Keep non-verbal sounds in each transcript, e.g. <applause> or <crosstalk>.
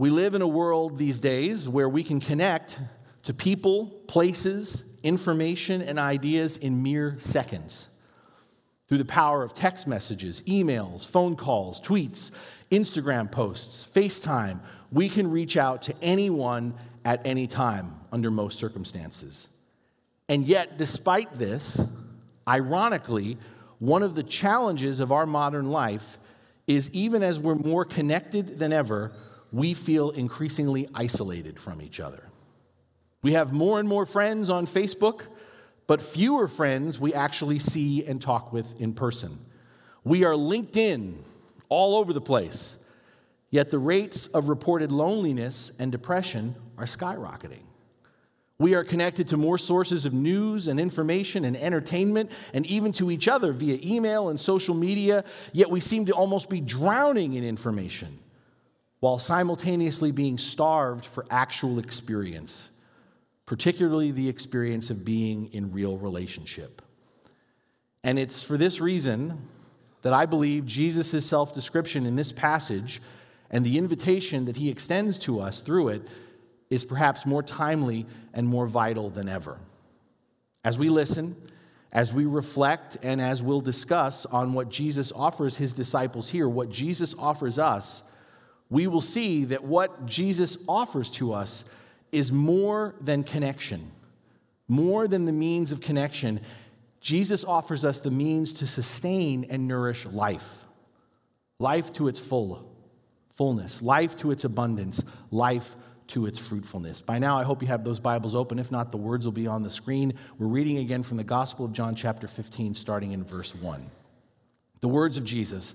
We live in a world these days where we can connect to people, places, information, and ideas in mere seconds through the power of text messages, emails, phone calls, tweets, Instagram posts, FaceTime. We can reach out to anyone at any time under most circumstances. And yet, despite this, ironically, one of the challenges of our modern life is even as we're more connected than ever, we feel increasingly isolated from each other. We have more and more friends on Facebook, but fewer friends we actually see and talk with in person. We are linked in all over the place, yet the rates of reported loneliness and depression are skyrocketing. We are connected to more sources of news and information and entertainment, and even to each other via email and social media, yet we seem to almost be drowning in information while simultaneously being starved for actual experience, particularly the experience of being in real relationship. And it's for this reason that I believe Jesus' self description in this passage and the invitation that he extends to us through it is perhaps more timely and more vital than ever. As we listen, as we reflect, and as we'll discuss on what Jesus offers his disciples here, what Jesus offers us, we will see that what Jesus offers to us is more than connection, more than the means of connection. Jesus offers us the means to sustain and nourish life, life to its full, fullness, life to its abundance, life to its fruitfulness. By now, I hope you have those Bibles open. If not, the words will be on the screen. We're reading again from the Gospel of John, chapter 15, starting in verse 1. The words of Jesus.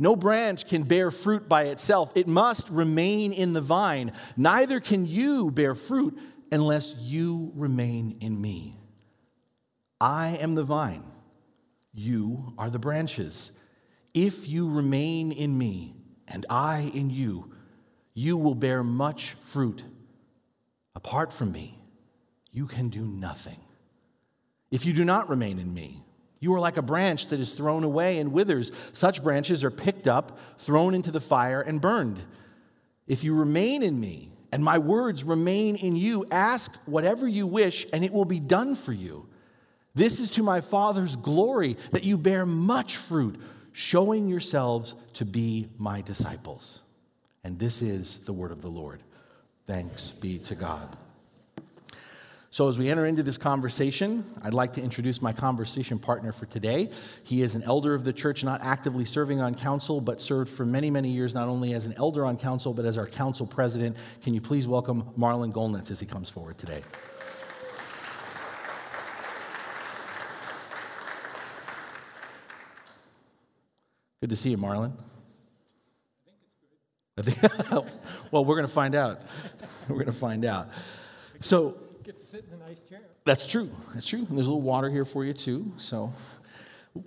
No branch can bear fruit by itself, it must remain in the vine. Neither can you bear fruit unless you remain in me. I am the vine, you are the branches. If you remain in me and I in you, you will bear much fruit. Apart from me, you can do nothing. If you do not remain in me, you are like a branch that is thrown away and withers. Such branches are picked up, thrown into the fire, and burned. If you remain in me, and my words remain in you, ask whatever you wish, and it will be done for you. This is to my Father's glory that you bear much fruit, showing yourselves to be my disciples. And this is the word of the Lord. Thanks be to God. So, as we enter into this conversation, I'd like to introduce my conversation partner for today. He is an elder of the church, not actively serving on council, but served for many, many years, not only as an elder on council, but as our council president. Can you please welcome Marlon Golnitz as he comes forward today? Good to see you, Marlon. I think <laughs> well, we're going to find out. <laughs> We're going to find out. So, get to sit in a nice chair. That's true. That's true. And there's a little water here for you, too. So,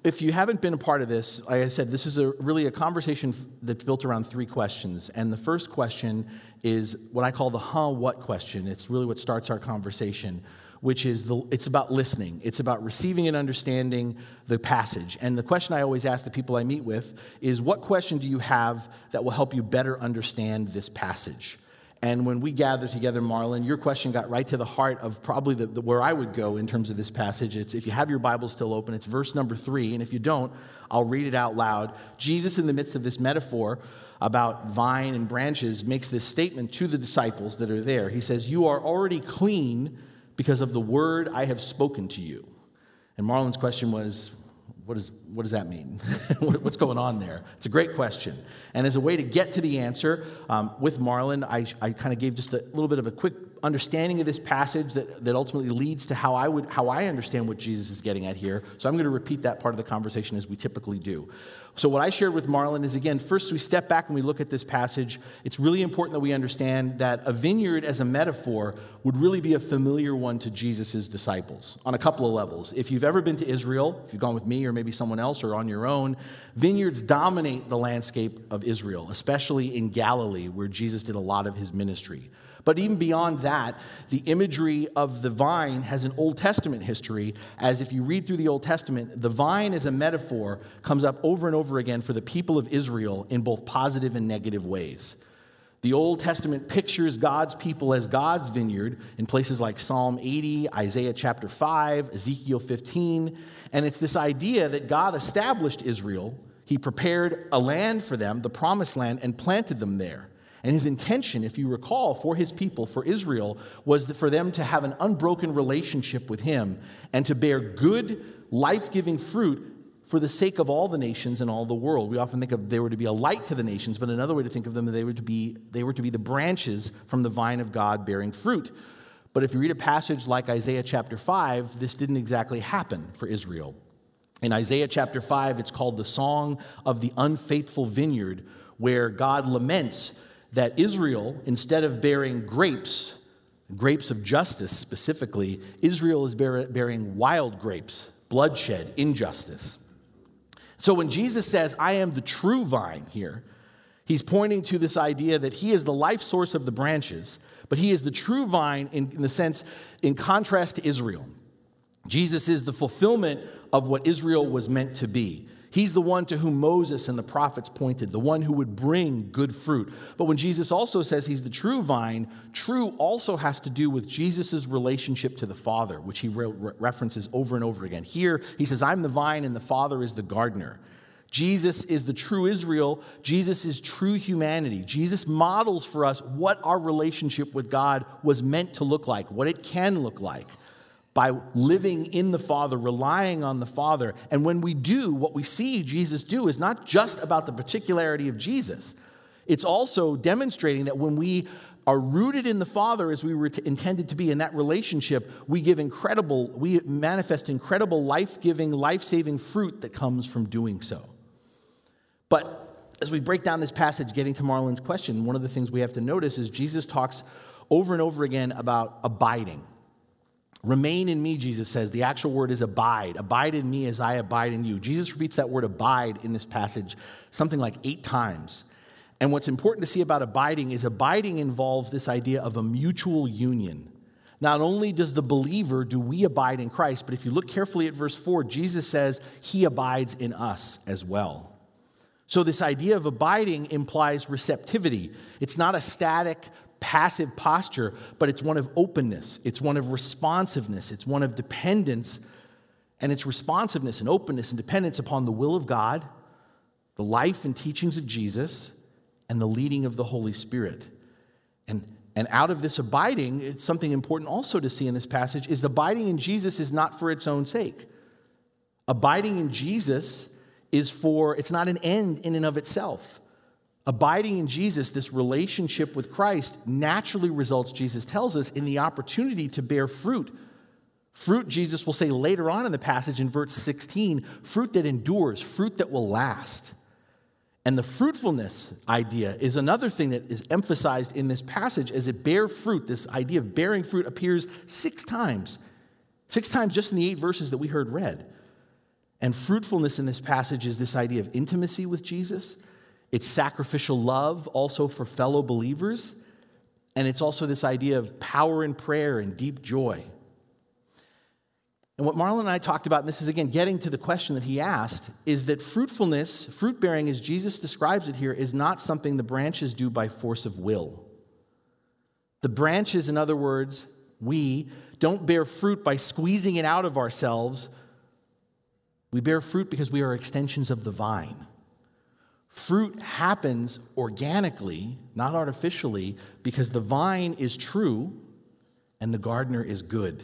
if you haven't been a part of this, like I said, this is a, really a conversation that's built around three questions. And the first question is what I call the huh, what question. It's really what starts our conversation, which is the, it's about listening. It's about receiving and understanding the passage. And the question I always ask the people I meet with is what question do you have that will help you better understand this passage? And when we gather together, Marlon, your question got right to the heart of probably the, the, where I would go in terms of this passage. It's if you have your Bible still open, it's verse number three. And if you don't, I'll read it out loud. Jesus, in the midst of this metaphor about vine and branches, makes this statement to the disciples that are there. He says, You are already clean because of the word I have spoken to you. And Marlon's question was, what, is, what does that mean? <laughs> What's going on there? It's a great question. And as a way to get to the answer, um, with Marlon, I, I kind of gave just a little bit of a quick understanding of this passage that, that ultimately leads to how I, would, how I understand what Jesus is getting at here. So I'm going to repeat that part of the conversation as we typically do. So, what I shared with Marlon is again, first we step back and we look at this passage. It's really important that we understand that a vineyard as a metaphor would really be a familiar one to Jesus' disciples on a couple of levels. If you've ever been to Israel, if you've gone with me or maybe someone else or on your own, vineyards dominate the landscape of Israel, especially in Galilee, where Jesus did a lot of his ministry. But even beyond that, the imagery of the vine has an Old Testament history, as if you read through the Old Testament, the vine as a metaphor comes up over and over again for the people of Israel in both positive and negative ways. The Old Testament pictures God's people as God's vineyard in places like Psalm 80, Isaiah chapter 5, Ezekiel 15. And it's this idea that God established Israel. He prepared a land for them, the promised land, and planted them there. And his intention, if you recall, for his people, for Israel, was for them to have an unbroken relationship with him and to bear good, life giving fruit for the sake of all the nations and all the world. We often think of they were to be a light to the nations, but another way to think of them, they were to be, they were to be the branches from the vine of God bearing fruit. But if you read a passage like Isaiah chapter 5, this didn't exactly happen for Israel. In Isaiah chapter 5, it's called the Song of the Unfaithful Vineyard, where God laments that Israel, instead of bearing grapes, grapes of justice specifically, Israel is bear, bearing wild grapes, bloodshed, injustice. So when Jesus says, I am the true vine here, he's pointing to this idea that he is the life source of the branches, but he is the true vine in, in the sense, in contrast to Israel. Jesus is the fulfillment of what Israel was meant to be. He's the one to whom Moses and the prophets pointed, the one who would bring good fruit. But when Jesus also says he's the true vine, true also has to do with Jesus' relationship to the Father, which he re- references over and over again. Here, he says, I'm the vine and the Father is the gardener. Jesus is the true Israel. Jesus is true humanity. Jesus models for us what our relationship with God was meant to look like, what it can look like by living in the Father, relying on the Father. And when we do, what we see Jesus do is not just about the particularity of Jesus, it's also demonstrating that when we are rooted in the Father as we were intended to be in that relationship, we give incredible, we manifest incredible life giving, life saving fruit that comes from doing so. But as we break down this passage, getting to Marlon's question, one of the things we have to notice is Jesus talks over and over again about abiding. Remain in me, Jesus says. The actual word is abide. Abide in me as I abide in you. Jesus repeats that word abide in this passage something like eight times. And what's important to see about abiding is abiding involves this idea of a mutual union. Not only does the believer do we abide in Christ, but if you look carefully at verse 4, Jesus says he abides in us as well. So, this idea of abiding implies receptivity. It's not a static, passive posture, but it's one of openness, it's one of responsiveness, it's one of dependence, and it's responsiveness and openness and dependence upon the will of God, the life and teachings of Jesus, and the leading of the Holy Spirit. And, and out of this abiding, it's something important also to see in this passage is the abiding in Jesus is not for its own sake. Abiding in Jesus is for, it's not an end in and of itself. Abiding in Jesus, this relationship with Christ, naturally results, Jesus tells us, in the opportunity to bear fruit. Fruit, Jesus will say later on in the passage in verse 16, fruit that endures, fruit that will last. And the fruitfulness idea is another thing that is emphasized in this passage as it bear fruit. This idea of bearing fruit appears six times, six times just in the eight verses that we heard read. And fruitfulness in this passage is this idea of intimacy with Jesus it's sacrificial love also for fellow believers. And it's also this idea of power in prayer and deep joy. And what Marlon and I talked about, and this is again getting to the question that he asked, is that fruitfulness, fruit bearing as Jesus describes it here, is not something the branches do by force of will. The branches, in other words, we don't bear fruit by squeezing it out of ourselves. We bear fruit because we are extensions of the vine. Fruit happens organically, not artificially, because the vine is true and the gardener is good.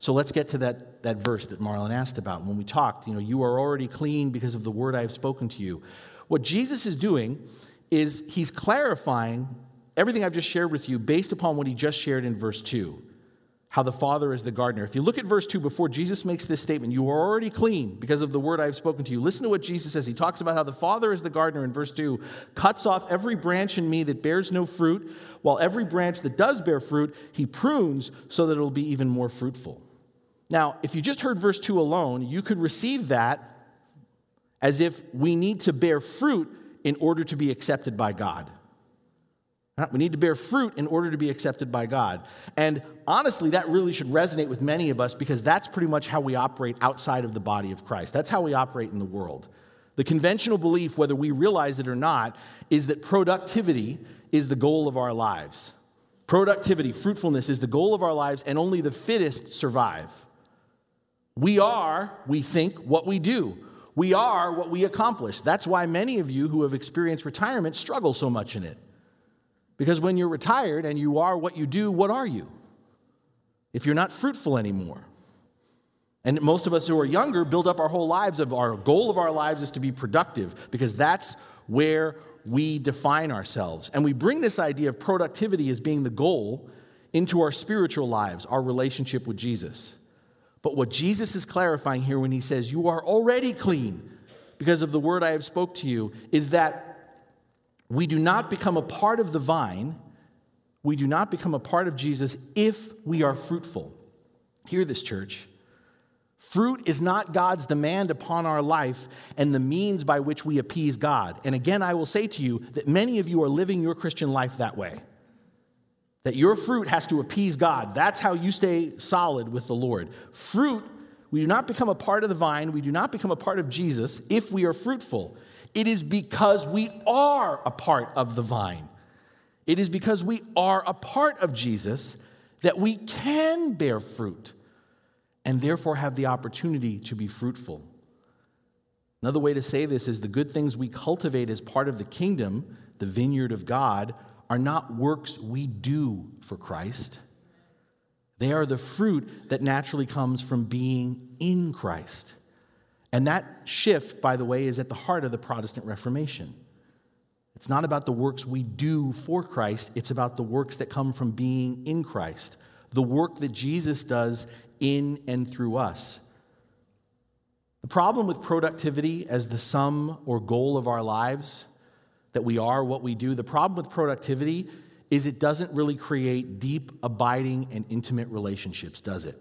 So let's get to that, that verse that Marlon asked about. When we talked, you know, you are already clean because of the word I have spoken to you. What Jesus is doing is he's clarifying everything I've just shared with you based upon what he just shared in verse 2 how the Father is the gardener. If you look at verse 2, before Jesus makes this statement, you are already clean because of the word I have spoken to you. Listen to what Jesus says. He talks about how the Father is the gardener in verse 2, cuts off every branch in me that bears no fruit, while every branch that does bear fruit, he prunes so that it'll be even more fruitful. Now, if you just heard verse 2 alone, you could receive that as if we need to bear fruit in order to be accepted by God. We need to bear fruit in order to be accepted by God. And honestly, that really should resonate with many of us because that's pretty much how we operate outside of the body of Christ. That's how we operate in the world. The conventional belief, whether we realize it or not, is that productivity is the goal of our lives. Productivity, fruitfulness is the goal of our lives, and only the fittest survive. We are, we think, what we do. We are what we accomplish. That's why many of you who have experienced retirement struggle so much in it. Because when you're retired and you are what you do, what are you? If you're not fruitful anymore. And most of us who are younger build up our whole lives of our goal of our lives is to be productive because that's where we define ourselves. And we bring this idea of productivity as being the goal into our spiritual lives, our relationship with Jesus. But what Jesus is clarifying here when he says, You are already clean because of the word I have spoke to you, is that we do not become a part of the vine, we do not become a part of Jesus if we are fruitful. Hear this, church. Fruit is not God's demand upon our life and the means by which we appease God. And again, I will say to you that many of you are living your Christian life that way. That your fruit has to appease God. That's how you stay solid with the Lord. Fruit, we do not become a part of the vine, we do not become a part of Jesus if we are fruitful. It is because we are a part of the vine. It is because we are a part of Jesus that we can bear fruit and therefore have the opportunity to be fruitful. Another way to say this is the good things we cultivate as part of the kingdom, the vineyard of God, are not works we do for Christ. They are the fruit that naturally comes from being in Christ. And that shift, by the way, is at the heart of the Protestant Reformation. It's not about the works we do for Christ, it's about the works that come from being in Christ, the work that Jesus does in and through us. The problem with productivity as the sum or goal of our lives, that we are what we do, the problem with productivity is it doesn't really create deep, abiding, and intimate relationships, does it?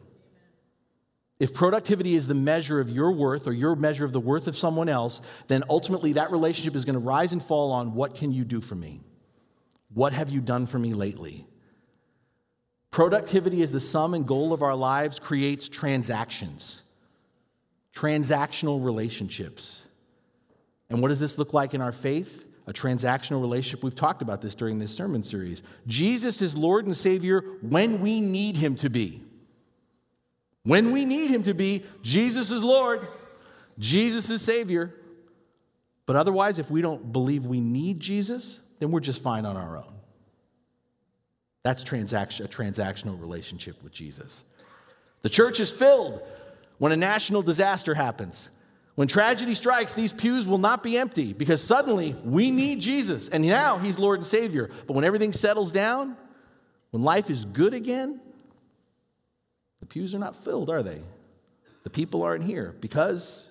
If productivity is the measure of your worth or your measure of the worth of someone else, then ultimately that relationship is going to rise and fall on what can you do for me? What have you done for me lately? Productivity is the sum and goal of our lives, creates transactions, transactional relationships. And what does this look like in our faith? A transactional relationship. We've talked about this during this sermon series. Jesus is Lord and Savior when we need Him to be. When we need him to be, Jesus is Lord, Jesus is Savior. But otherwise, if we don't believe we need Jesus, then we're just fine on our own. That's transaction, a transactional relationship with Jesus. The church is filled when a national disaster happens. When tragedy strikes, these pews will not be empty because suddenly we need Jesus. And now he's Lord and Savior. But when everything settles down, when life is good again, the pews are not filled, are they? The people aren't here because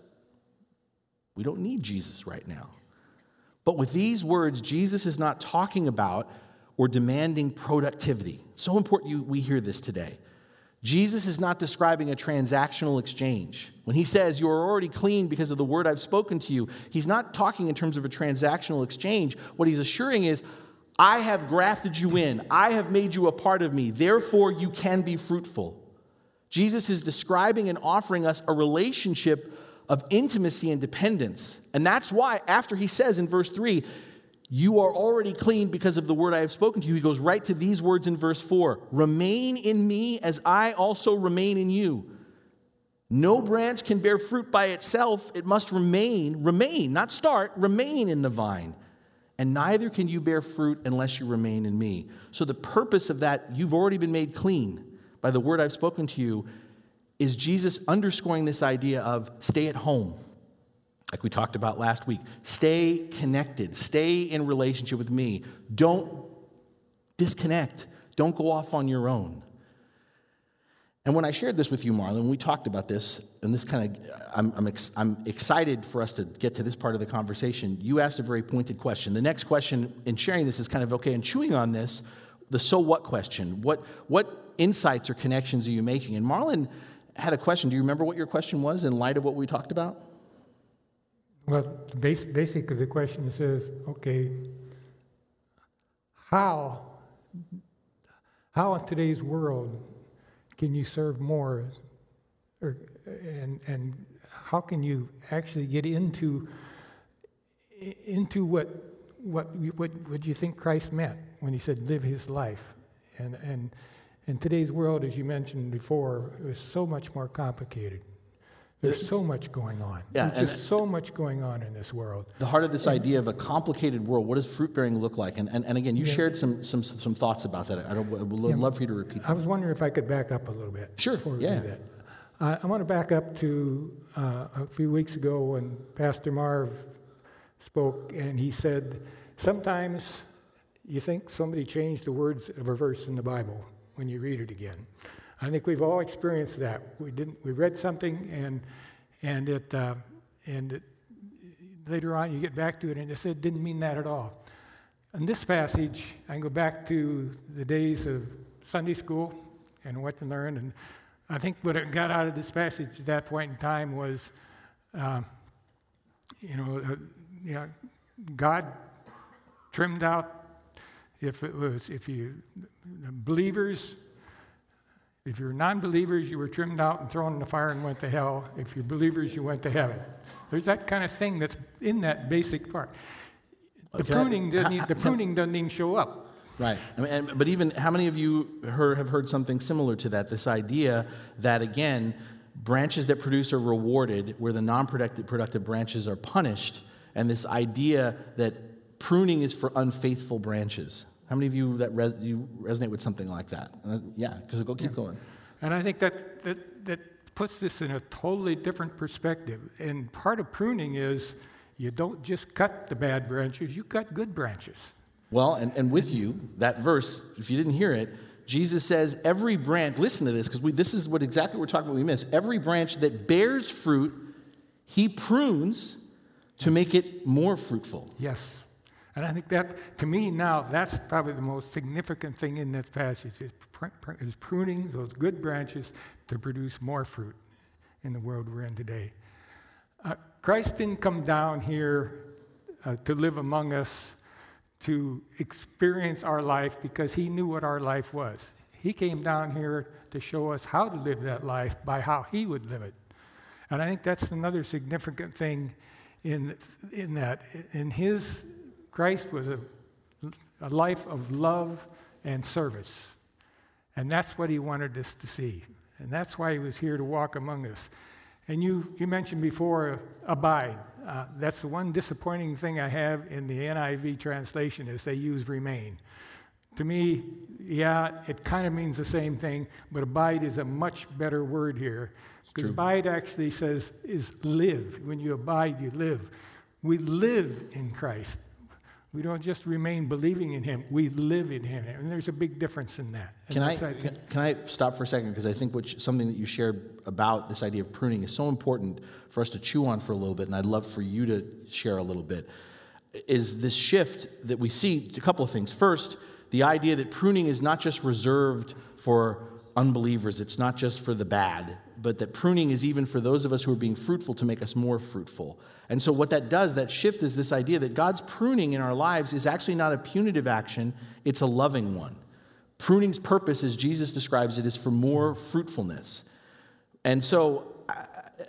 we don't need Jesus right now. But with these words, Jesus is not talking about or demanding productivity. It's so important you, we hear this today. Jesus is not describing a transactional exchange. When he says, You are already clean because of the word I've spoken to you, he's not talking in terms of a transactional exchange. What he's assuring is, I have grafted you in, I have made you a part of me, therefore you can be fruitful. Jesus is describing and offering us a relationship of intimacy and dependence. And that's why, after he says in verse 3, you are already clean because of the word I have spoken to you. He goes right to these words in verse 4 Remain in me as I also remain in you. No branch can bear fruit by itself. It must remain, remain, not start, remain in the vine. And neither can you bear fruit unless you remain in me. So, the purpose of that, you've already been made clean by the word I've spoken to you is Jesus underscoring this idea of stay at home, like we talked about last week. Stay connected, stay in relationship with me. Don't Disconnect. Don't go off on your own. And when I shared this with you, Marlon, we talked about this, and this kind of, I'm, I'm, ex, I'm, excited for us to get to this part of the conversation. You asked a very pointed question. The next question in sharing this is kind of okay, and chewing on this, the so what question. What, what insights or connections are you making? And Marlon had a question. Do you remember what your question was in light of what we talked about? Well, basically, the question says, okay, how, how in today's world can you serve more? Or, and, and how can you actually get into, into what, what, what, what you think Christ meant when he said live his life? And, and in today's world, as you mentioned before, was so much more complicated. There's so much going on. Yeah, There's just so much going on in this world. The heart of this idea of a complicated world, what does fruit bearing look like? And, and, and again, you yeah. shared some, some, some thoughts about that. I would yeah. love for you to repeat that. I was wondering if I could back up a little bit. Sure. yeah. Uh, I want to back up to uh, a few weeks ago when Pastor Marv spoke, and he said, Sometimes you think somebody changed the words of a verse in the Bible when you read it again. I think we've all experienced that. We didn't. We read something, and and it uh, and it, later on you get back to it, and it said didn't mean that at all. In this passage, I go back to the days of Sunday school and what to learn, and I think what I got out of this passage at that point in time was, uh, you know, uh, you know, God trimmed out if it was if you believers if you're non believers, you were trimmed out and thrown in the fire and went to hell. If you're believers, you went to heaven. There's that kind of thing that's in that basic part. The, okay. pruning, doesn't, the pruning doesn't even show up. Right. I mean, and, but even how many of you heard, have heard something similar to that? This idea that, again, branches that produce are rewarded, where the non productive branches are punished, and this idea that pruning is for unfaithful branches. How many of you that res- you resonate with something like that? Uh, yeah, go keep yeah. going. And I think that, that, that puts this in a totally different perspective. And part of pruning is you don't just cut the bad branches, you cut good branches. Well, and, and with you, that verse, if you didn't hear it, Jesus says, every branch, listen to this, because this is what exactly we're talking about, we miss. Every branch that bears fruit, he prunes to make it more fruitful. Yes. And I think that, to me now, that's probably the most significant thing in this passage is, pr- pr- is pruning those good branches to produce more fruit in the world we're in today. Uh, Christ didn't come down here uh, to live among us to experience our life because he knew what our life was. He came down here to show us how to live that life by how he would live it. And I think that's another significant thing in, in that. In his Christ was a, a life of love and service. And that's what he wanted us to see. And that's why he was here to walk among us. And you, you mentioned before, abide. Uh, that's the one disappointing thing I have in the NIV translation is they use remain. To me, yeah, it kind of means the same thing, but abide is a much better word here. Because abide actually says is live. When you abide, you live. We live in Christ. We don't just remain believing in Him, we live in Him. And there's a big difference in that. can I, can, can, I stop for a second? Because I think what, something that you shared about this idea of pruning is so important for us to chew on for a little bit, and I'd love for you to share a little bit. Is this shift that we see a couple of things. First, the idea that pruning is not just reserved for unbelievers, it's not just for the bad, but that pruning is even for those of us who are being fruitful to make us more fruitful. And so, what that does, that shift, is this idea that God's pruning in our lives is actually not a punitive action, it's a loving one. Pruning's purpose, as Jesus describes it, is for more fruitfulness. And so,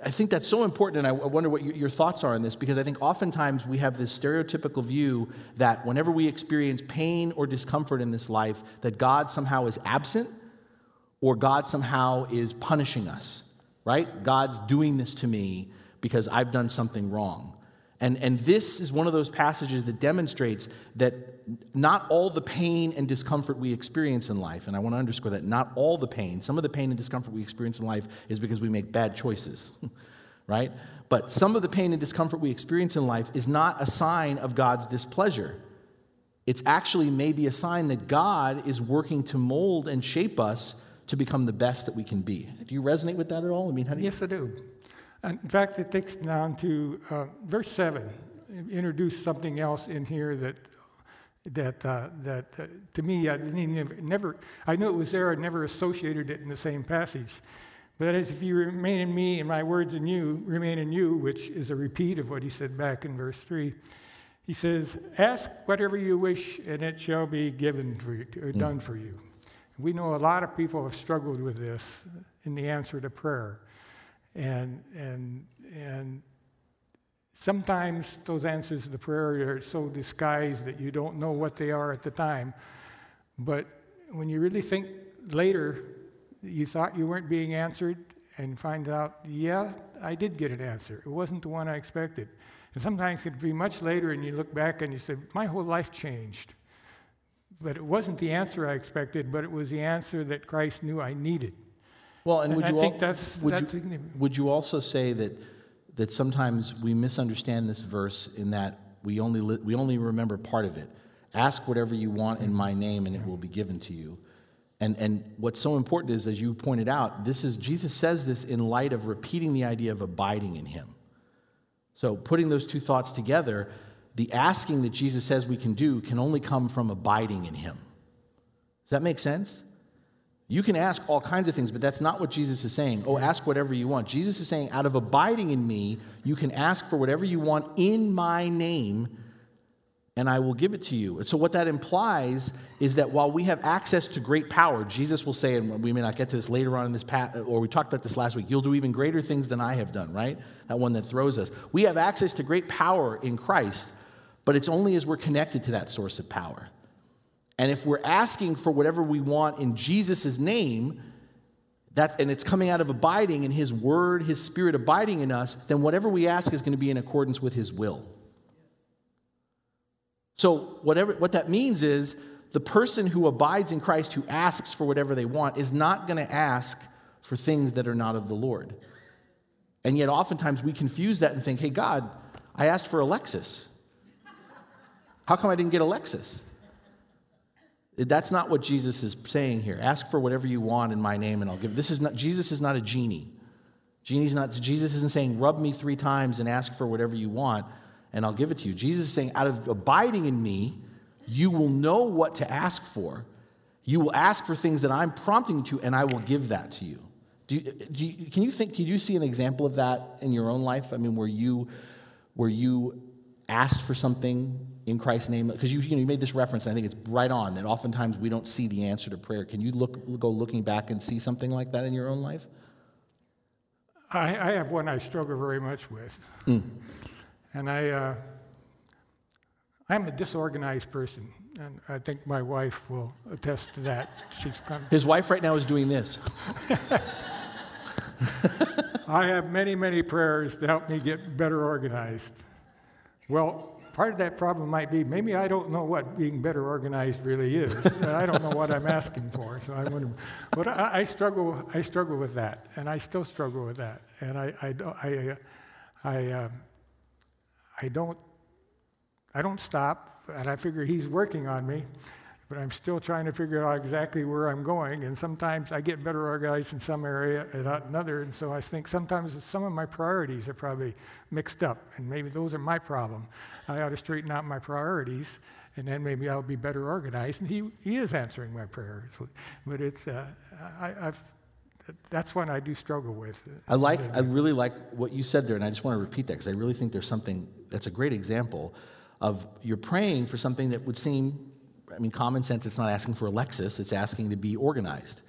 I think that's so important, and I wonder what your thoughts are on this because I think oftentimes we have this stereotypical view that whenever we experience pain or discomfort in this life, that God somehow is absent or God somehow is punishing us, right? God's doing this to me because I've done something wrong. And, and this is one of those passages that demonstrates that not all the pain and discomfort we experience in life, and I want to underscore that, not all the pain, some of the pain and discomfort we experience in life is because we make bad choices, <laughs> right? But some of the pain and discomfort we experience in life is not a sign of God's displeasure. it's actually maybe a sign that God is working to mold and shape us to become the best that we can be. Do you resonate with that at all? I mean, how do you? Yes, I do. In fact, it takes down to uh, verse 7, introduce something else in here that, that, uh, that uh, to me, I didn't even, never, I knew it was there, I never associated it in the same passage. But that is, if you remain in me and my words in you remain in you, which is a repeat of what he said back in verse 3. He says, Ask whatever you wish, and it shall be given for you, or done for you. We know a lot of people have struggled with this in the answer to prayer. And, and, and sometimes those answers to the prayer are so disguised that you don't know what they are at the time. But when you really think later, you thought you weren't being answered, and find out, yeah, I did get an answer. It wasn't the one I expected. And sometimes it could be much later, and you look back and you say, my whole life changed. But it wasn't the answer I expected, but it was the answer that Christ knew I needed. Well, and, and would I you think al- that's, would, that's you, would you also say that that sometimes we misunderstand this verse in that we only li- we only remember part of it. Ask whatever you want in mm-hmm. my name, and it will be given to you. And and what's so important is, as you pointed out, this is Jesus says this in light of repeating the idea of abiding in Him. So putting those two thoughts together, the asking that Jesus says we can do can only come from abiding in Him. Does that make sense? You can ask all kinds of things, but that's not what Jesus is saying. Oh, ask whatever you want. Jesus is saying, out of abiding in me, you can ask for whatever you want in my name, and I will give it to you. And so, what that implies is that while we have access to great power, Jesus will say, and we may not get to this later on in this path, or we talked about this last week, you'll do even greater things than I have done, right? That one that throws us. We have access to great power in Christ, but it's only as we're connected to that source of power. And if we're asking for whatever we want in Jesus' name, that's, and it's coming out of abiding in His Word, His Spirit abiding in us, then whatever we ask is going to be in accordance with His will. So, whatever, what that means is the person who abides in Christ, who asks for whatever they want, is not going to ask for things that are not of the Lord. And yet, oftentimes, we confuse that and think, hey, God, I asked for a Lexus. How come I didn't get a Lexus? That's not what Jesus is saying here. Ask for whatever you want in my name and I'll give. This is not Jesus is not a genie. Genie's not Jesus isn't saying rub me 3 times and ask for whatever you want and I'll give it to you. Jesus is saying out of abiding in me, you will know what to ask for. You will ask for things that I'm prompting you to and I will give that to you. Do you, do you, can you think can you see an example of that in your own life? I mean where you where you asked for something in Christ's name? Because you, you, know, you made this reference, and I think it's right on that oftentimes we don't see the answer to prayer. Can you look, go looking back and see something like that in your own life? I, I have one I struggle very much with. Mm. And I, uh, I'm a disorganized person, and I think my wife will attest to that. She's come. His wife right now is doing this. <laughs> I have many, many prayers to help me get better organized. Well, part of that problem might be maybe I don't know what being better organized really is. <laughs> I don't know what I'm asking for. So I wonder, but I, I, struggle. I struggle with that, and I still struggle with that. And I, I, I, I, uh, I don't, I don't stop. And I figure he's working on me but I'm still trying to figure out exactly where I'm going. And sometimes I get better organized in some area and not another. And so I think sometimes some of my priorities are probably mixed up, and maybe those are my problem. I ought to straighten out my priorities, and then maybe I'll be better organized. And he, he is answering my prayers. But it's, uh, I, I've, that's one I do struggle with. I like, I really like what you said there, and I just want to repeat that because I really think there's something that's a great example of you're praying for something that would seem I mean, common sense, it's not asking for a Lexus, it's asking to be organized.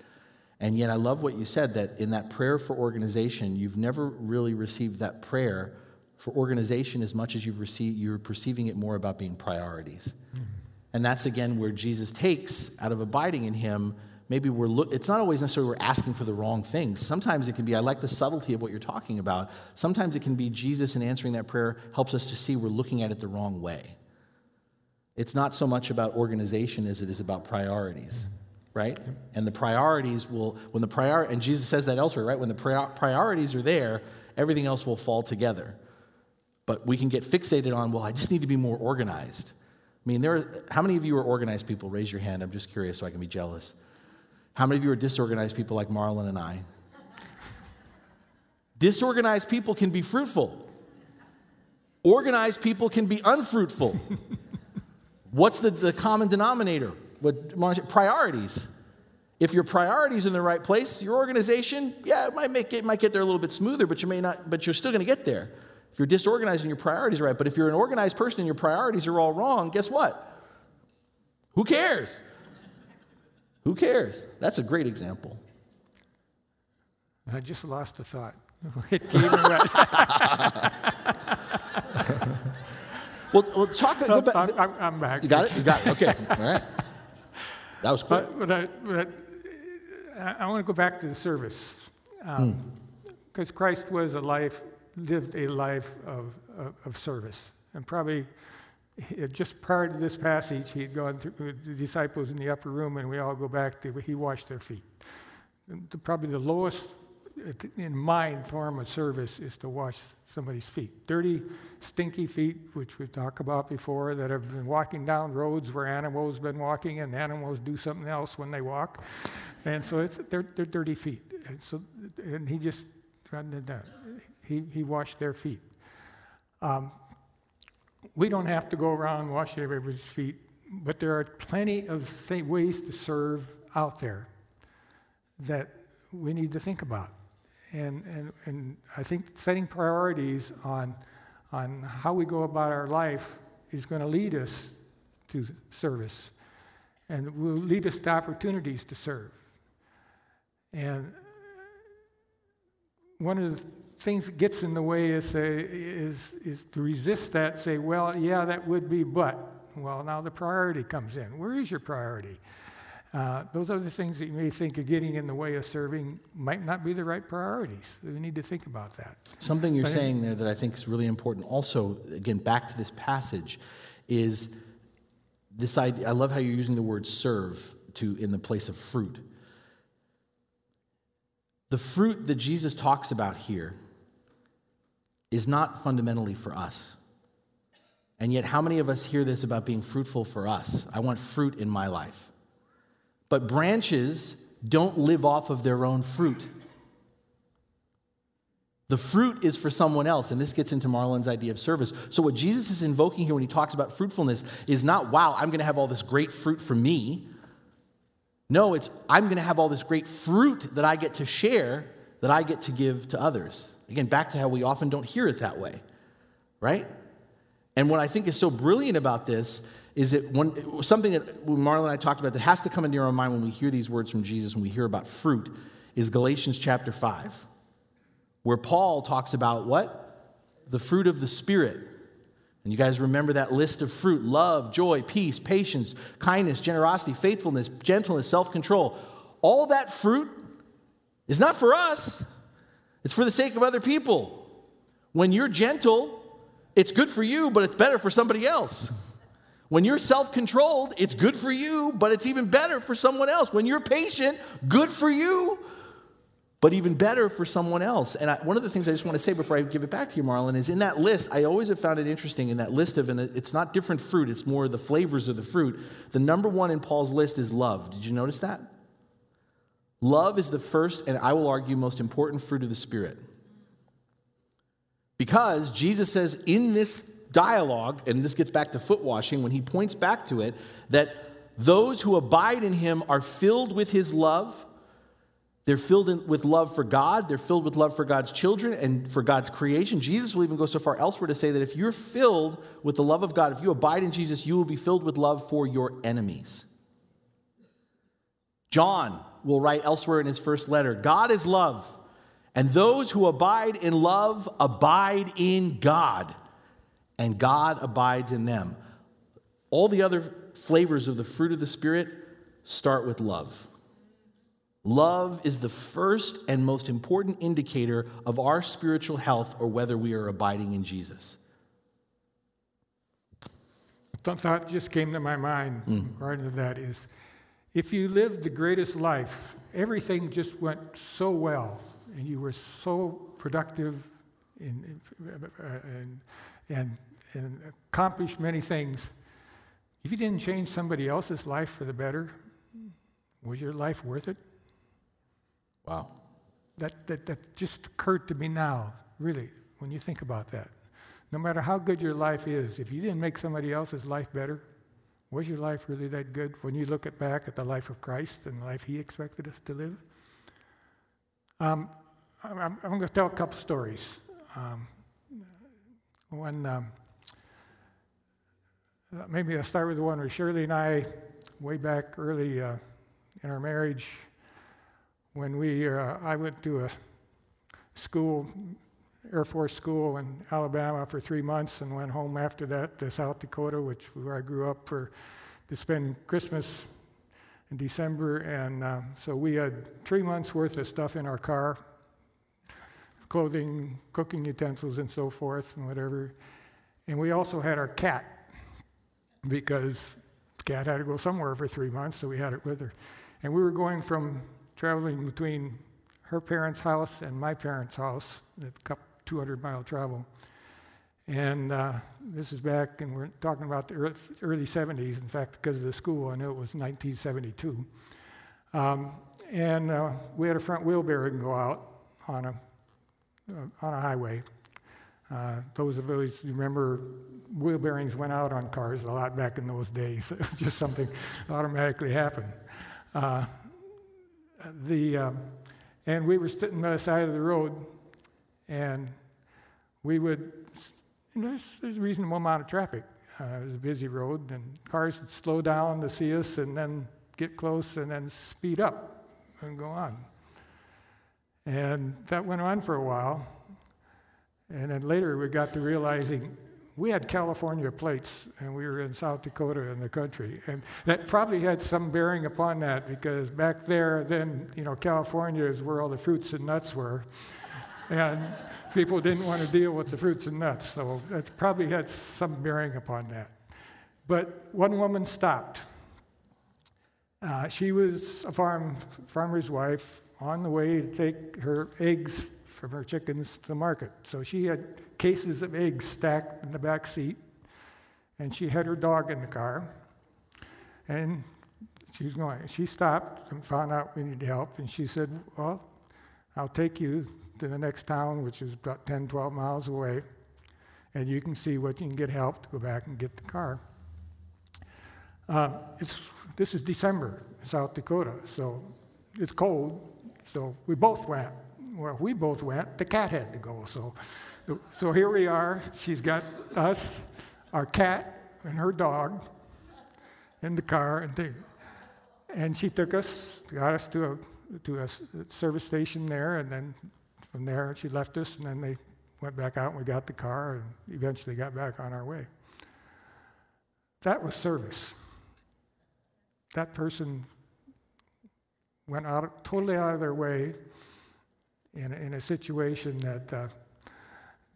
And yet, I love what you said that in that prayer for organization, you've never really received that prayer for organization as much as you've received, you're perceiving it more about being priorities. Mm-hmm. And that's again where Jesus takes out of abiding in Him. Maybe we're look, it's not always necessarily we're asking for the wrong things. Sometimes it can be, I like the subtlety of what you're talking about. Sometimes it can be Jesus in answering that prayer helps us to see we're looking at it the wrong way. It's not so much about organization as it is about priorities, mm-hmm. right? And the priorities will, when the prior, and Jesus says that elsewhere, right? When the priorities are there, everything else will fall together. But we can get fixated on, well, I just need to be more organized. I mean, there are, how many of you are organized people? Raise your hand. I'm just curious so I can be jealous. How many of you are disorganized people like Marlon and I? <laughs> Disorganized people can be fruitful. Organized people can be unfruitful. <laughs> What's the, the common denominator? What, priorities. If your priorities in the right place, your organization, yeah, it might make it might get there a little bit smoother, but you may not, but you're still going to get there. If you're disorganized and your priorities are right, but if you're an organized person and your priorities are all wrong, guess what? Who cares? Who cares? That's a great example. I just lost a thought. <laughs> It came right. <laughs> well, well, talk. Go back. I'm, I'm, back. You got it. You got it. Okay. All right. That was cool. But, but, I, but I, I, want to go back to the service because um, mm. Christ was a life, lived a life of, of, of service, and probably just prior to this passage, he had gone through the disciples in the upper room, and we all go back to he washed their feet. The, probably the lowest in mind form of service is to wash somebody's feet. Dirty, stinky feet, which we've talked about before, that have been walking down roads where animals have been walking, and animals do something else when they walk. And so they're, they're dirty feet. And, so, and he just, he, he washed their feet. Um, we don't have to go around washing everybody's feet, but there are plenty of th- ways to serve out there that we need to think about. And, and, and I think setting priorities on, on how we go about our life is going to lead us to service and will lead us to opportunities to serve. And one of the things that gets in the way is, is, is to resist that, say, well, yeah, that would be, but. Well, now the priority comes in. Where is your priority? Uh, those are the things that you may think are getting in the way of serving might not be the right priorities. We need to think about that. Something you're but saying there that I think is really important, also, again, back to this passage, is this idea. I love how you're using the word serve to in the place of fruit. The fruit that Jesus talks about here is not fundamentally for us. And yet, how many of us hear this about being fruitful for us? I want fruit in my life. But branches don't live off of their own fruit. The fruit is for someone else, and this gets into Marlon's idea of service. So, what Jesus is invoking here when he talks about fruitfulness is not, wow, I'm going to have all this great fruit for me. No, it's, I'm going to have all this great fruit that I get to share, that I get to give to others. Again, back to how we often don't hear it that way, right? And what I think is so brilliant about this is it one, something that Marlon and I talked about that has to come into our mind when we hear these words from Jesus, when we hear about fruit, is Galatians chapter 5, where Paul talks about what? The fruit of the Spirit. And you guys remember that list of fruit love, joy, peace, patience, kindness, generosity, faithfulness, gentleness, self control. All that fruit is not for us, it's for the sake of other people. When you're gentle, it's good for you, but it's better for somebody else. When you're self controlled, it's good for you, but it's even better for someone else. When you're patient, good for you, but even better for someone else. And I, one of the things I just want to say before I give it back to you, Marlon, is in that list, I always have found it interesting in that list of, and it's not different fruit, it's more the flavors of the fruit. The number one in Paul's list is love. Did you notice that? Love is the first, and I will argue, most important fruit of the Spirit. Because Jesus says in this dialogue, and this gets back to foot washing, when he points back to it, that those who abide in him are filled with his love. They're filled in, with love for God. They're filled with love for God's children and for God's creation. Jesus will even go so far elsewhere to say that if you're filled with the love of God, if you abide in Jesus, you will be filled with love for your enemies. John will write elsewhere in his first letter God is love, and those who abide in love abide in God and God abides in them. All the other flavors of the fruit of the Spirit start with love. Love is the first and most important indicator of our spiritual health or whether we are abiding in Jesus. A thought just came to my mind mm. regarding to that is if you lived the greatest life, everything just went so well, and you were so productive uh, and, and and accomplish many things, If you didn't change somebody else's life for the better, was your life worth it? Wow. That, that, that just occurred to me now, really, when you think about that. No matter how good your life is, if you didn't make somebody else's life better, was your life really that good when you look at back at the life of Christ and the life He expected us to live? Um, I'm, I'm going to tell a couple stories. Um, when um, maybe I'll start with the one where Shirley and I, way back early uh, in our marriage, when we uh, I went to a school, Air Force school in Alabama for three months, and went home after that to South Dakota, which where I grew up for to spend Christmas in December, and uh, so we had three months worth of stuff in our car clothing, cooking utensils, and so forth, and whatever. And we also had our cat because cat had to go somewhere for three months, so we had it with her. And we were going from traveling between her parents' house and my parents' house, a 200 mile travel. And uh, this is back, and we're talking about the early, early 70s. In fact, because of the school, I know it was 1972. Um, and uh, we had a front wheel bearing go out on a, uh, on a highway. Uh, those of us who remember wheel bearings went out on cars a lot back in those days. <laughs> it was just something automatically happened. Uh, the, uh, and we were sitting by the side of the road, and we would there's, there's a reasonable amount of traffic. Uh, it was a busy road, and cars would slow down to see us and then get close and then speed up and go on. And that went on for a while. And then later we got to realizing we had California plates and we were in South Dakota in the country. And that probably had some bearing upon that because back there, then, you know, California is where all the fruits and nuts were. and people didn't want to deal with the fruits and nuts, so that probably had some bearing upon that. But one woman stopped. Uh, she was a farm, farmer's wife on the way to take her eggs from her chickens to the market. So she had cases of eggs stacked in the back seat, and she had her dog in the car. And she was going. She stopped and found out we needed help, and she said, "Well, I'll take you to the next town, which is about 10, 12 miles away, and you can see what you can get help to go back and get the car. Uh, this is December, South Dakota, so it's cold, so we both went. Well, we both went. The cat had to go, so so here we are. She's got us, our cat, and her dog in the car, and they, and she took us, got us to a to a service station there, and then from there, she left us, and then they went back out, and we got the car, and eventually got back on our way. That was service. That person went out totally out of their way in, in a situation that uh,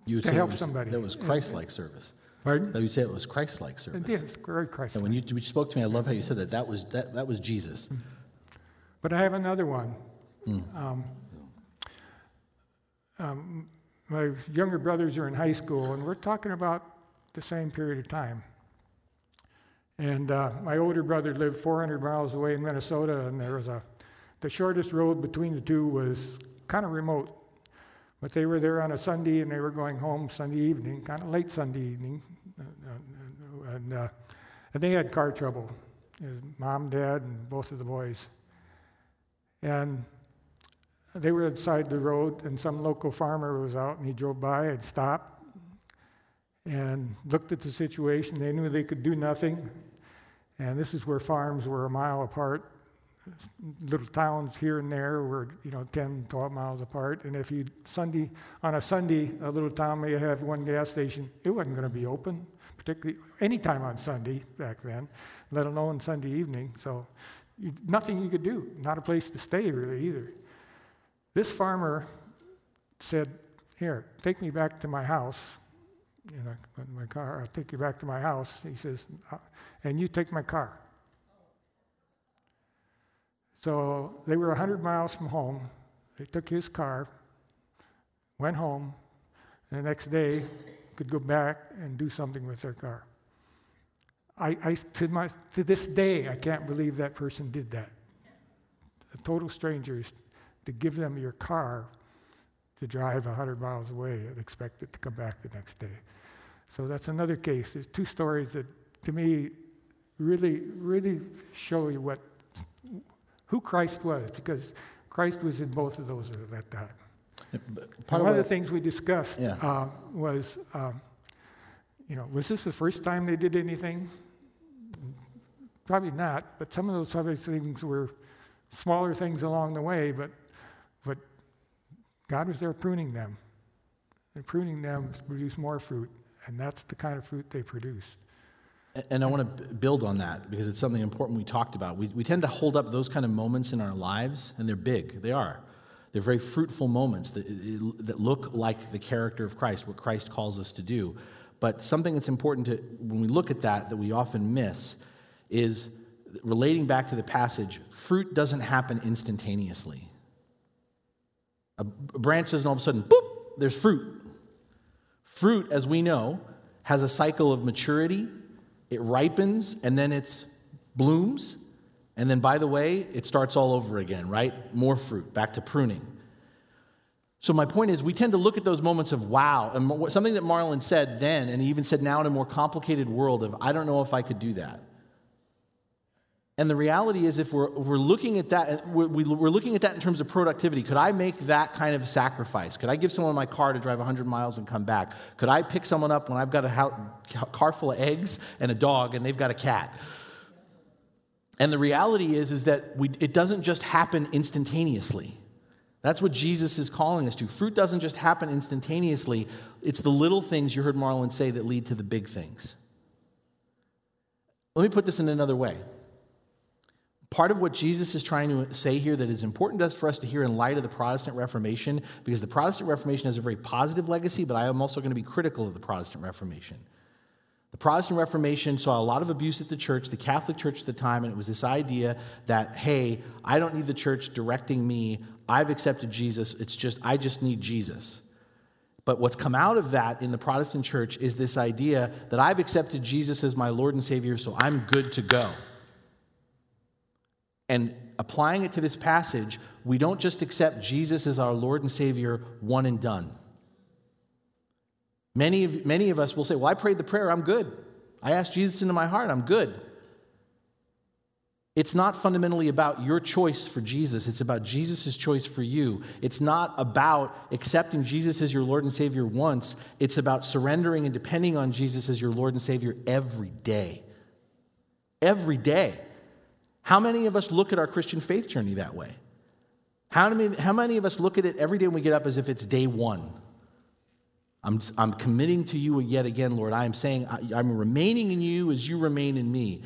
you would to help was, somebody. That was Christ-like service. Pardon? No, you'd say it was Christ-like service. It is very Christ. And when you, when you spoke to me, I love how you said that. That was that, that was Jesus. But I have another one. Mm. Um, um, my younger brothers are in high school, and we're talking about the same period of time. And uh, my older brother lived 400 miles away in Minnesota, and there was a the shortest road between the two was kind of remote. But they were there on a Sunday, and they were going home Sunday evening, kind of late Sunday evening, uh, uh, and, uh, and they had car trouble. Mom, dad, and both of the boys. And they were outside the road, and some local farmer was out, and he drove by and stopped and looked at the situation. They knew they could do nothing. And this is where farms were a mile apart. Little towns here and there were, you know, 10, 12 miles apart. And if you Sunday on a Sunday, a little town may have one gas station. It wasn't going to be open, particularly any time on Sunday back then, let alone Sunday evening. So you, nothing you could do. Not a place to stay really either. This farmer said, Here, take me back to my house. You know, put my car, I'll take you back to my house. He says, uh, and you take my car. So they were 100 miles from home. They took his car, went home, and the next day could go back and do something with their car. I, I to, my, to this day, I can't believe that person did that. A total strangers, to give them your car to drive 100 miles away and expect it to come back the next day. So that's another case. There's two stories that, to me, really, really show you what, who Christ was, because Christ was in both of those at that time. One of the things we discussed yeah. uh, was, um, you know, was this the first time they did anything? Probably not, but some of those other things were smaller things along the way, but, but God was there pruning them. And pruning them to produce more fruit, and that's the kind of fruit they produced. And I want to build on that because it's something important we talked about. We, we tend to hold up those kind of moments in our lives, and they're big. They are. They're very fruitful moments that, that look like the character of Christ, what Christ calls us to do. But something that's important to, when we look at that, that we often miss, is relating back to the passage fruit doesn't happen instantaneously. A branch doesn't all of a sudden, boop, there's fruit. Fruit, as we know, has a cycle of maturity it ripens and then it blooms. And then, by the way, it starts all over again, right? More fruit, back to pruning. So, my point is, we tend to look at those moments of wow, and something that Marlon said then, and he even said now in a more complicated world of, I don't know if I could do that. And the reality is, if we're, we're looking at that, we're, we're looking at that in terms of productivity. Could I make that kind of sacrifice? Could I give someone my car to drive 100 miles and come back? Could I pick someone up when I've got a car full of eggs and a dog and they've got a cat? And the reality is, is that we, it doesn't just happen instantaneously. That's what Jesus is calling us to. Fruit doesn't just happen instantaneously, it's the little things you heard Marlon say that lead to the big things. Let me put this in another way part of what Jesus is trying to say here that is important to us for us to hear in light of the Protestant Reformation, because the Protestant Reformation has a very positive legacy, but I am also going to be critical of the Protestant Reformation. The Protestant Reformation saw a lot of abuse at the church, the Catholic Church at the time, and it was this idea that, hey, I don't need the church directing me. I've accepted Jesus. It's just, I just need Jesus. But what's come out of that in the Protestant church is this idea that I've accepted Jesus as my Lord and Savior, so I'm good to go. And applying it to this passage, we don't just accept Jesus as our Lord and Savior, one and done. Many of, many of us will say, Well, I prayed the prayer, I'm good. I asked Jesus into my heart, I'm good. It's not fundamentally about your choice for Jesus. It's about Jesus' choice for you. It's not about accepting Jesus as your Lord and Savior once. It's about surrendering and depending on Jesus as your Lord and Savior every day. Every day. How many of us look at our Christian faith journey that way? How many, how many of us look at it every day when we get up as if it's day one? I'm, I'm committing to you yet again, Lord. I am saying I, I'm remaining in you as you remain in me.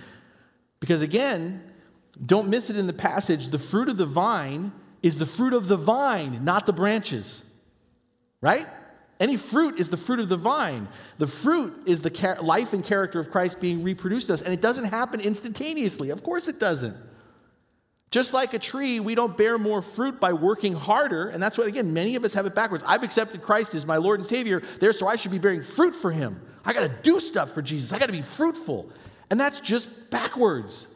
Because again, don't miss it in the passage. The fruit of the vine is the fruit of the vine, not the branches. Right? Any fruit is the fruit of the vine. The fruit is the life and character of Christ being reproduced in us. And it doesn't happen instantaneously. Of course, it doesn't. Just like a tree, we don't bear more fruit by working harder. And that's what, again, many of us have it backwards. I've accepted Christ as my Lord and Savior, there, so I should be bearing fruit for Him. I got to do stuff for Jesus. I got to be fruitful. And that's just backwards.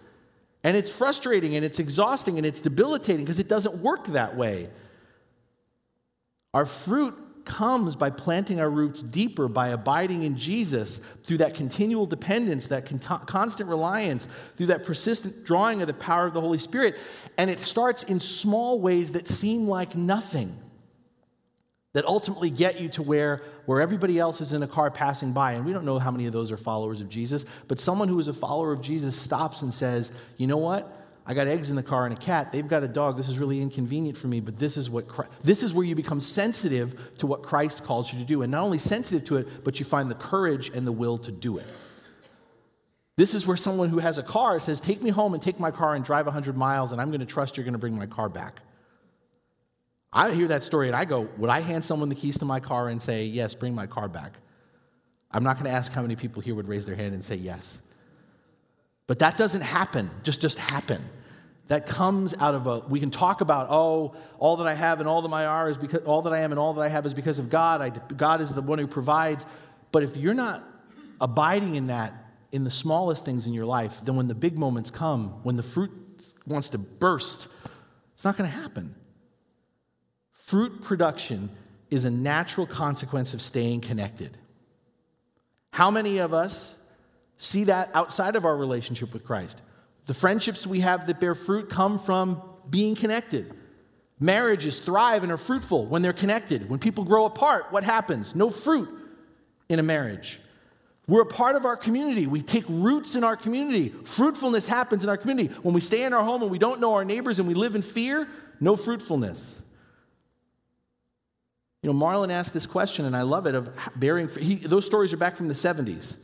And it's frustrating and it's exhausting and it's debilitating because it doesn't work that way. Our fruit comes by planting our roots deeper, by abiding in Jesus through that continual dependence, that con- constant reliance, through that persistent drawing of the power of the Holy Spirit. And it starts in small ways that seem like nothing, that ultimately get you to where, where everybody else is in a car passing by. And we don't know how many of those are followers of Jesus, but someone who is a follower of Jesus stops and says, You know what? I got eggs in the car and a cat. They've got a dog. This is really inconvenient for me, but this is what Christ, this is where you become sensitive to what Christ calls you to do. And not only sensitive to it, but you find the courage and the will to do it. This is where someone who has a car says, Take me home and take my car and drive 100 miles, and I'm going to trust you're going to bring my car back. I hear that story and I go, Would I hand someone the keys to my car and say, Yes, bring my car back? I'm not going to ask how many people here would raise their hand and say yes. But that doesn't happen, just just happen. That comes out of a, we can talk about, oh, all that I have and all that I are is because, all that I am and all that I have is because of God. I, God is the one who provides. But if you're not abiding in that in the smallest things in your life, then when the big moments come, when the fruit wants to burst, it's not going to happen. Fruit production is a natural consequence of staying connected. How many of us see that outside of our relationship with Christ? The friendships we have that bear fruit come from being connected. Marriages thrive and are fruitful when they're connected. When people grow apart, what happens? No fruit in a marriage. We're a part of our community. We take roots in our community. Fruitfulness happens in our community. When we stay in our home and we don't know our neighbors and we live in fear, no fruitfulness. You know, Marlon asked this question, and I love it, of bearing, he, those stories are back from the 70s.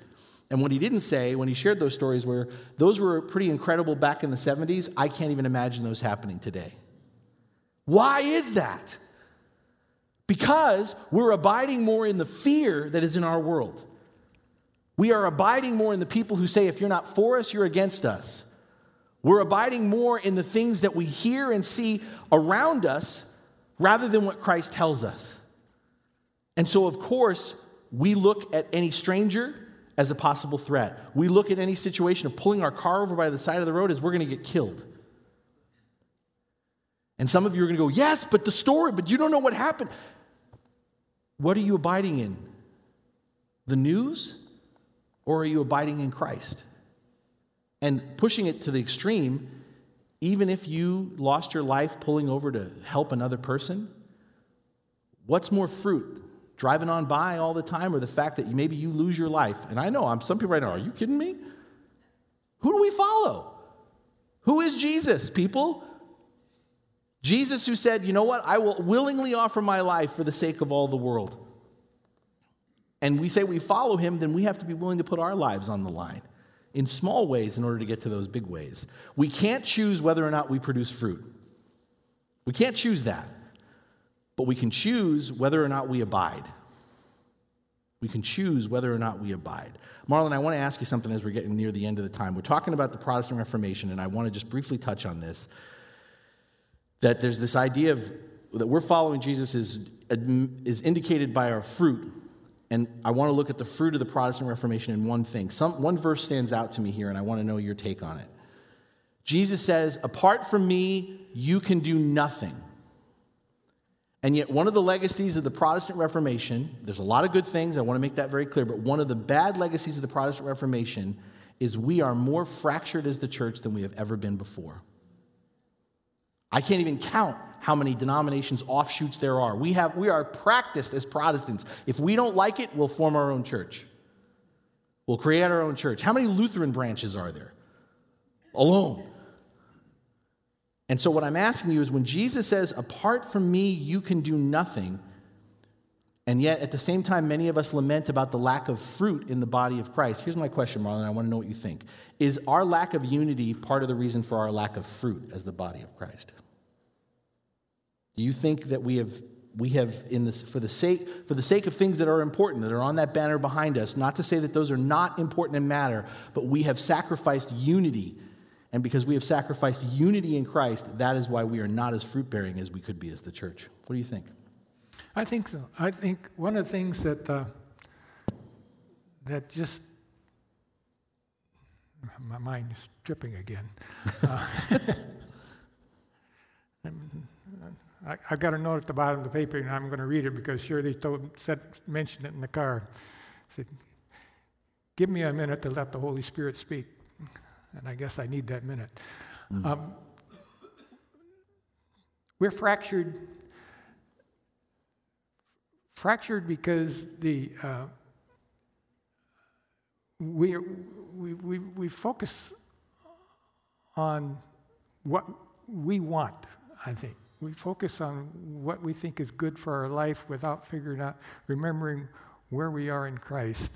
And what he didn't say when he shared those stories were, those were pretty incredible back in the 70s. I can't even imagine those happening today. Why is that? Because we're abiding more in the fear that is in our world. We are abiding more in the people who say, if you're not for us, you're against us. We're abiding more in the things that we hear and see around us rather than what Christ tells us. And so, of course, we look at any stranger as a possible threat. We look at any situation of pulling our car over by the side of the road as we're going to get killed. And some of you are going to go, Yes, but the story, but you don't know what happened. What are you abiding in? The news? Or are you abiding in Christ? And pushing it to the extreme, even if you lost your life pulling over to help another person, what's more fruit? Driving on by all the time, or the fact that maybe you lose your life? And I know I'm some people right now, are you kidding me? Who do we follow? Who is Jesus, people? Jesus, who said, You know what? I will willingly offer my life for the sake of all the world. And we say we follow him, then we have to be willing to put our lives on the line in small ways in order to get to those big ways. We can't choose whether or not we produce fruit. We can't choose that. But we can choose whether or not we abide. We can choose whether or not we abide. Marlon, I want to ask you something as we're getting near the end of the time. We're talking about the Protestant Reformation, and I want to just briefly touch on this. That there's this idea of that we're following Jesus is, is indicated by our fruit and I want to look at the fruit of the Protestant Reformation in one thing. Some, one verse stands out to me here, and I want to know your take on it. Jesus says, Apart from me, you can do nothing. And yet, one of the legacies of the Protestant Reformation, there's a lot of good things, I want to make that very clear, but one of the bad legacies of the Protestant Reformation is we are more fractured as the church than we have ever been before. I can't even count how many denominations, offshoots there are. We, have, we are practiced as Protestants. If we don't like it, we'll form our own church. We'll create our own church. How many Lutheran branches are there? Alone. And so, what I'm asking you is when Jesus says, Apart from me, you can do nothing, and yet at the same time, many of us lament about the lack of fruit in the body of Christ. Here's my question, Marlon. I want to know what you think. Is our lack of unity part of the reason for our lack of fruit as the body of Christ? Do you think that we have we have in this for the sake for the sake of things that are important that are on that banner behind us not to say that those are not important and matter but we have sacrificed unity and because we have sacrificed unity in Christ that is why we are not as fruit bearing as we could be as the church. What do you think? I think so. I think one of the things that uh, that just my mind is tripping again. Uh, <laughs> I, have got a note at the bottom of the paper, and I'm going to read it because Shirley told, said, mentioned it in the car. Said, "Give me a minute to let the Holy Spirit speak," and I guess I need that minute. Mm. Um, we're fractured, fractured because the uh, we, we, we, we focus on what we want, I think we focus on what we think is good for our life without figuring out, remembering where we are in Christ.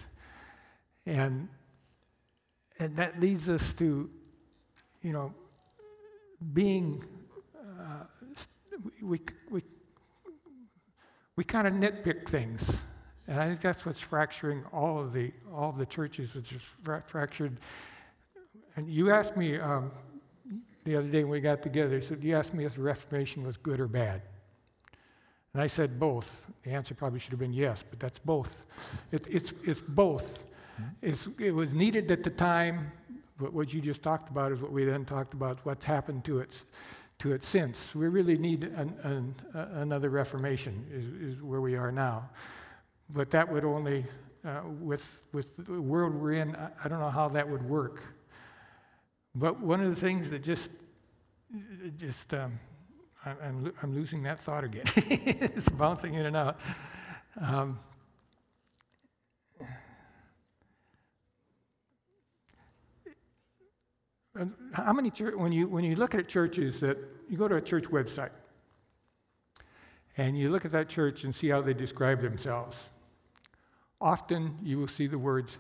And, and that leads us to, you know, being, uh, we, we, we kind of nitpick things. And I think that's what's fracturing all of the, all of the churches, which is fractured. And you asked me um, the other day when we got together. He said, You asked me if the Reformation was good or bad. And I said both. The answer probably should have been yes, but that's both. It, it's, it's both. It was needed at the time, but what you just talked about is what we then talked about, what's happened to it, to it since. We really need an, an, another Reformation, is, is, where we are now. But that would only, uh, with, with the world we're in, I, don't know how that would work. But one of the things that just, just um, I'm, I'm losing that thought again. <laughs> it's bouncing in and out. Um, how many church, when you when you look at churches that you go to a church website and you look at that church and see how they describe themselves often you will see the words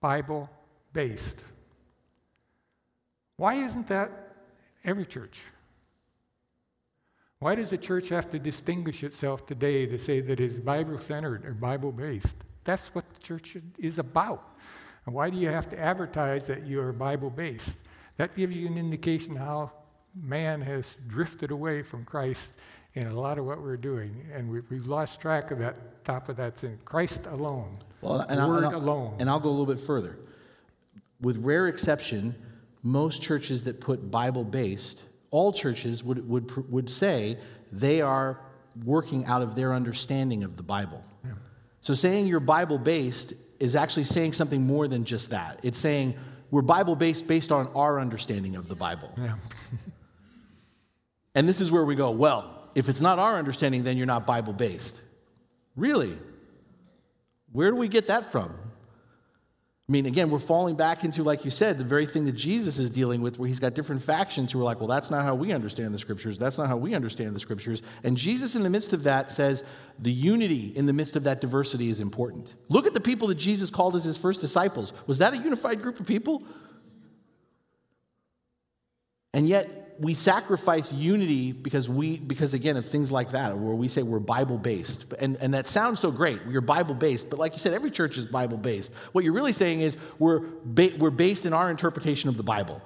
bible based why isn't that every church? Why does a church have to distinguish itself today to say that it's bible centered or bible based that's what the church is about. And why do you have to advertise that you're Bible based? That gives you an indication how man has drifted away from Christ in a lot of what we're doing, and we, have lost track of that top of that thing. Christ alone, well, and Word I'll, alone. And I'll go a little bit further. With rare exception, most churches that put Bible based, all churches would, would, would say they are working out of their understanding of the Bible. Yeah. So saying you're Bible based is actually saying something more than just that. It's saying, we're Bible based based on our understanding of the Bible. Yeah. <laughs> and this is where we go, well, if it's not our understanding, then you're not Bible based. Really? Where do we get that from? I mean, again, we're falling back into, like you said, the very thing that Jesus is dealing with, where he's got different factions who are like, well, that's not how we understand the scriptures. That's not how we understand the scriptures. And Jesus, in the midst of that, says the unity in the midst of that diversity is important. Look at the people that Jesus called as his first disciples. Was that a unified group of people? And yet, we sacrifice unity because we because again of things like that where we say we're bible based and, and that sounds so great. We're bible based but like you said every church is bible based what you're really saying is we're, ba- we're based in our interpretation of the bible.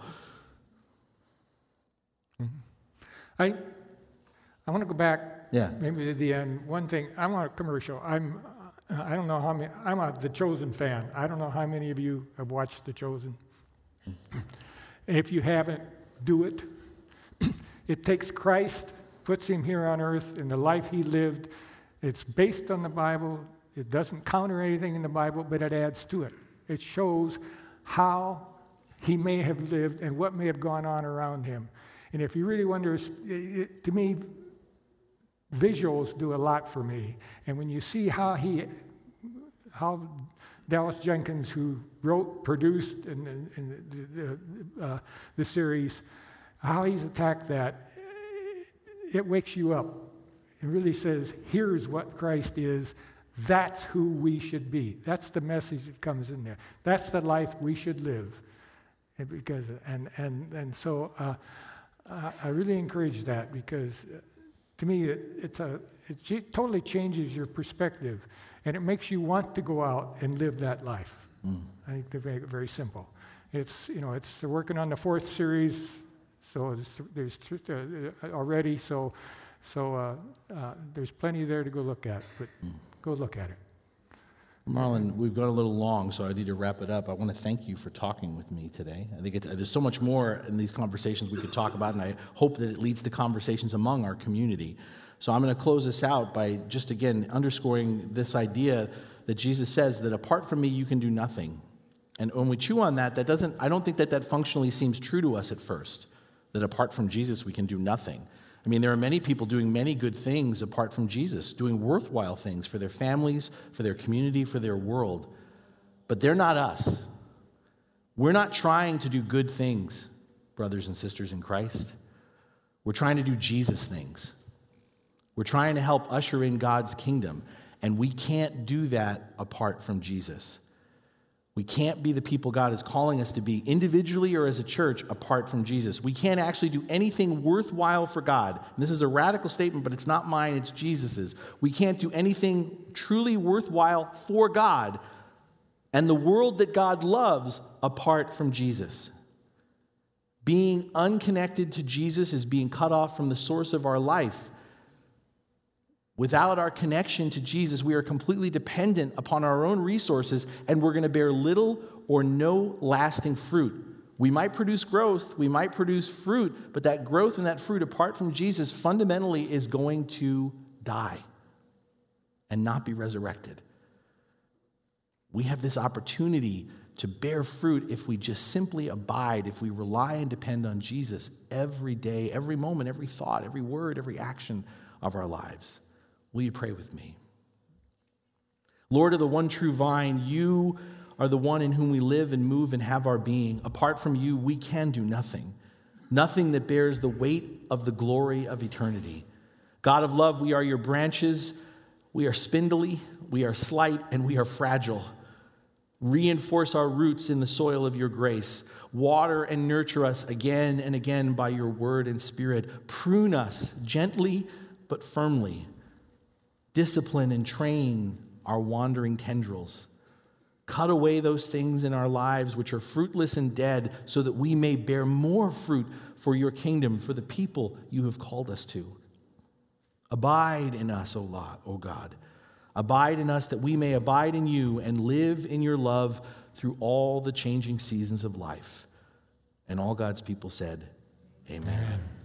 Mm-hmm. i i want to go back yeah. maybe to the end. One thing i want a commercial i'm i don't know how many i'm a the chosen fan. I don't know how many of you have watched the chosen. If you haven't do it it takes Christ, puts him here on earth in the life he lived. It's based on the Bible. It doesn't counter anything in the Bible, but it adds to it. It shows how he may have lived and what may have gone on around him. And if you really wonder, it, to me, visuals do a lot for me. And when you see how he, how Dallas Jenkins, who wrote, produced, and, and the, the, uh, the series, how he's attacked that, it wakes you up. It really says, here's what Christ is. That's who we should be. That's the message that comes in there. That's the life we should live. And because, and, and, and so uh, I really encourage that because uh, to me, it, it's a, it totally changes your perspective and it makes you want to go out and live that life. Mm. I think they're very, very simple. It's, you know, it's, they're working on the fourth series so there's, there's uh, uh, already, so, so uh, uh, there's plenty there to go look at, but mm. go look at it. Marlon, we've gone a little long, so I need to wrap it up. I want to thank you for talking with me today. I think there's so much more in these conversations we could talk about, and I hope that it leads to conversations among our community. So I'm going to close this out by just again underscoring this idea that Jesus says that apart from me, you can do nothing. And when we chew on that, that doesn't, I don't think that that functionally seems true to us at first that apart from Jesus, we can do nothing. I mean, there are many people doing many good things apart from Jesus, doing worthwhile things for their families, for their community, for their world. But they're not us. We're not trying to do good things, brothers and sisters in Christ. We're trying to do Jesus things. We're trying to help usher in God's kingdom. And we can't do that apart from Jesus. We can't be the people God is calling us to be individually or as a church apart from Jesus. We can't actually do anything worthwhile for God. And this is a radical statement, but it's not mine, it's Jesus's. We can't do anything truly worthwhile for God and the world that God loves apart from Jesus. Being unconnected to Jesus is being cut off from the source of our life. Without our connection to Jesus, we are completely dependent upon our own resources and we're going to bear little or no lasting fruit. We might produce growth, we might produce fruit, but that growth and that fruit, apart from Jesus, fundamentally is going to die and not be resurrected. We have this opportunity to bear fruit if we just simply abide, if we rely and depend on Jesus every day, every moment, every thought, every word, every action of our lives. Will you pray with me? Lord of the one true vine, you are the one in whom we live and move and have our being. Apart from you, we can do nothing, nothing that bears the weight of the glory of eternity. God of love, we are your branches. We are spindly, we are slight, and we are fragile. Reinforce our roots in the soil of your grace. Water and nurture us again and again by your word and spirit. Prune us gently but firmly discipline and train our wandering tendrils. Cut away those things in our lives which are fruitless and dead, so that we may bear more fruit for your kingdom, for the people you have called us to. Abide in us, O God. Abide in us that we may abide in you and live in your love through all the changing seasons of life. And all God's people said, Amen. Amen.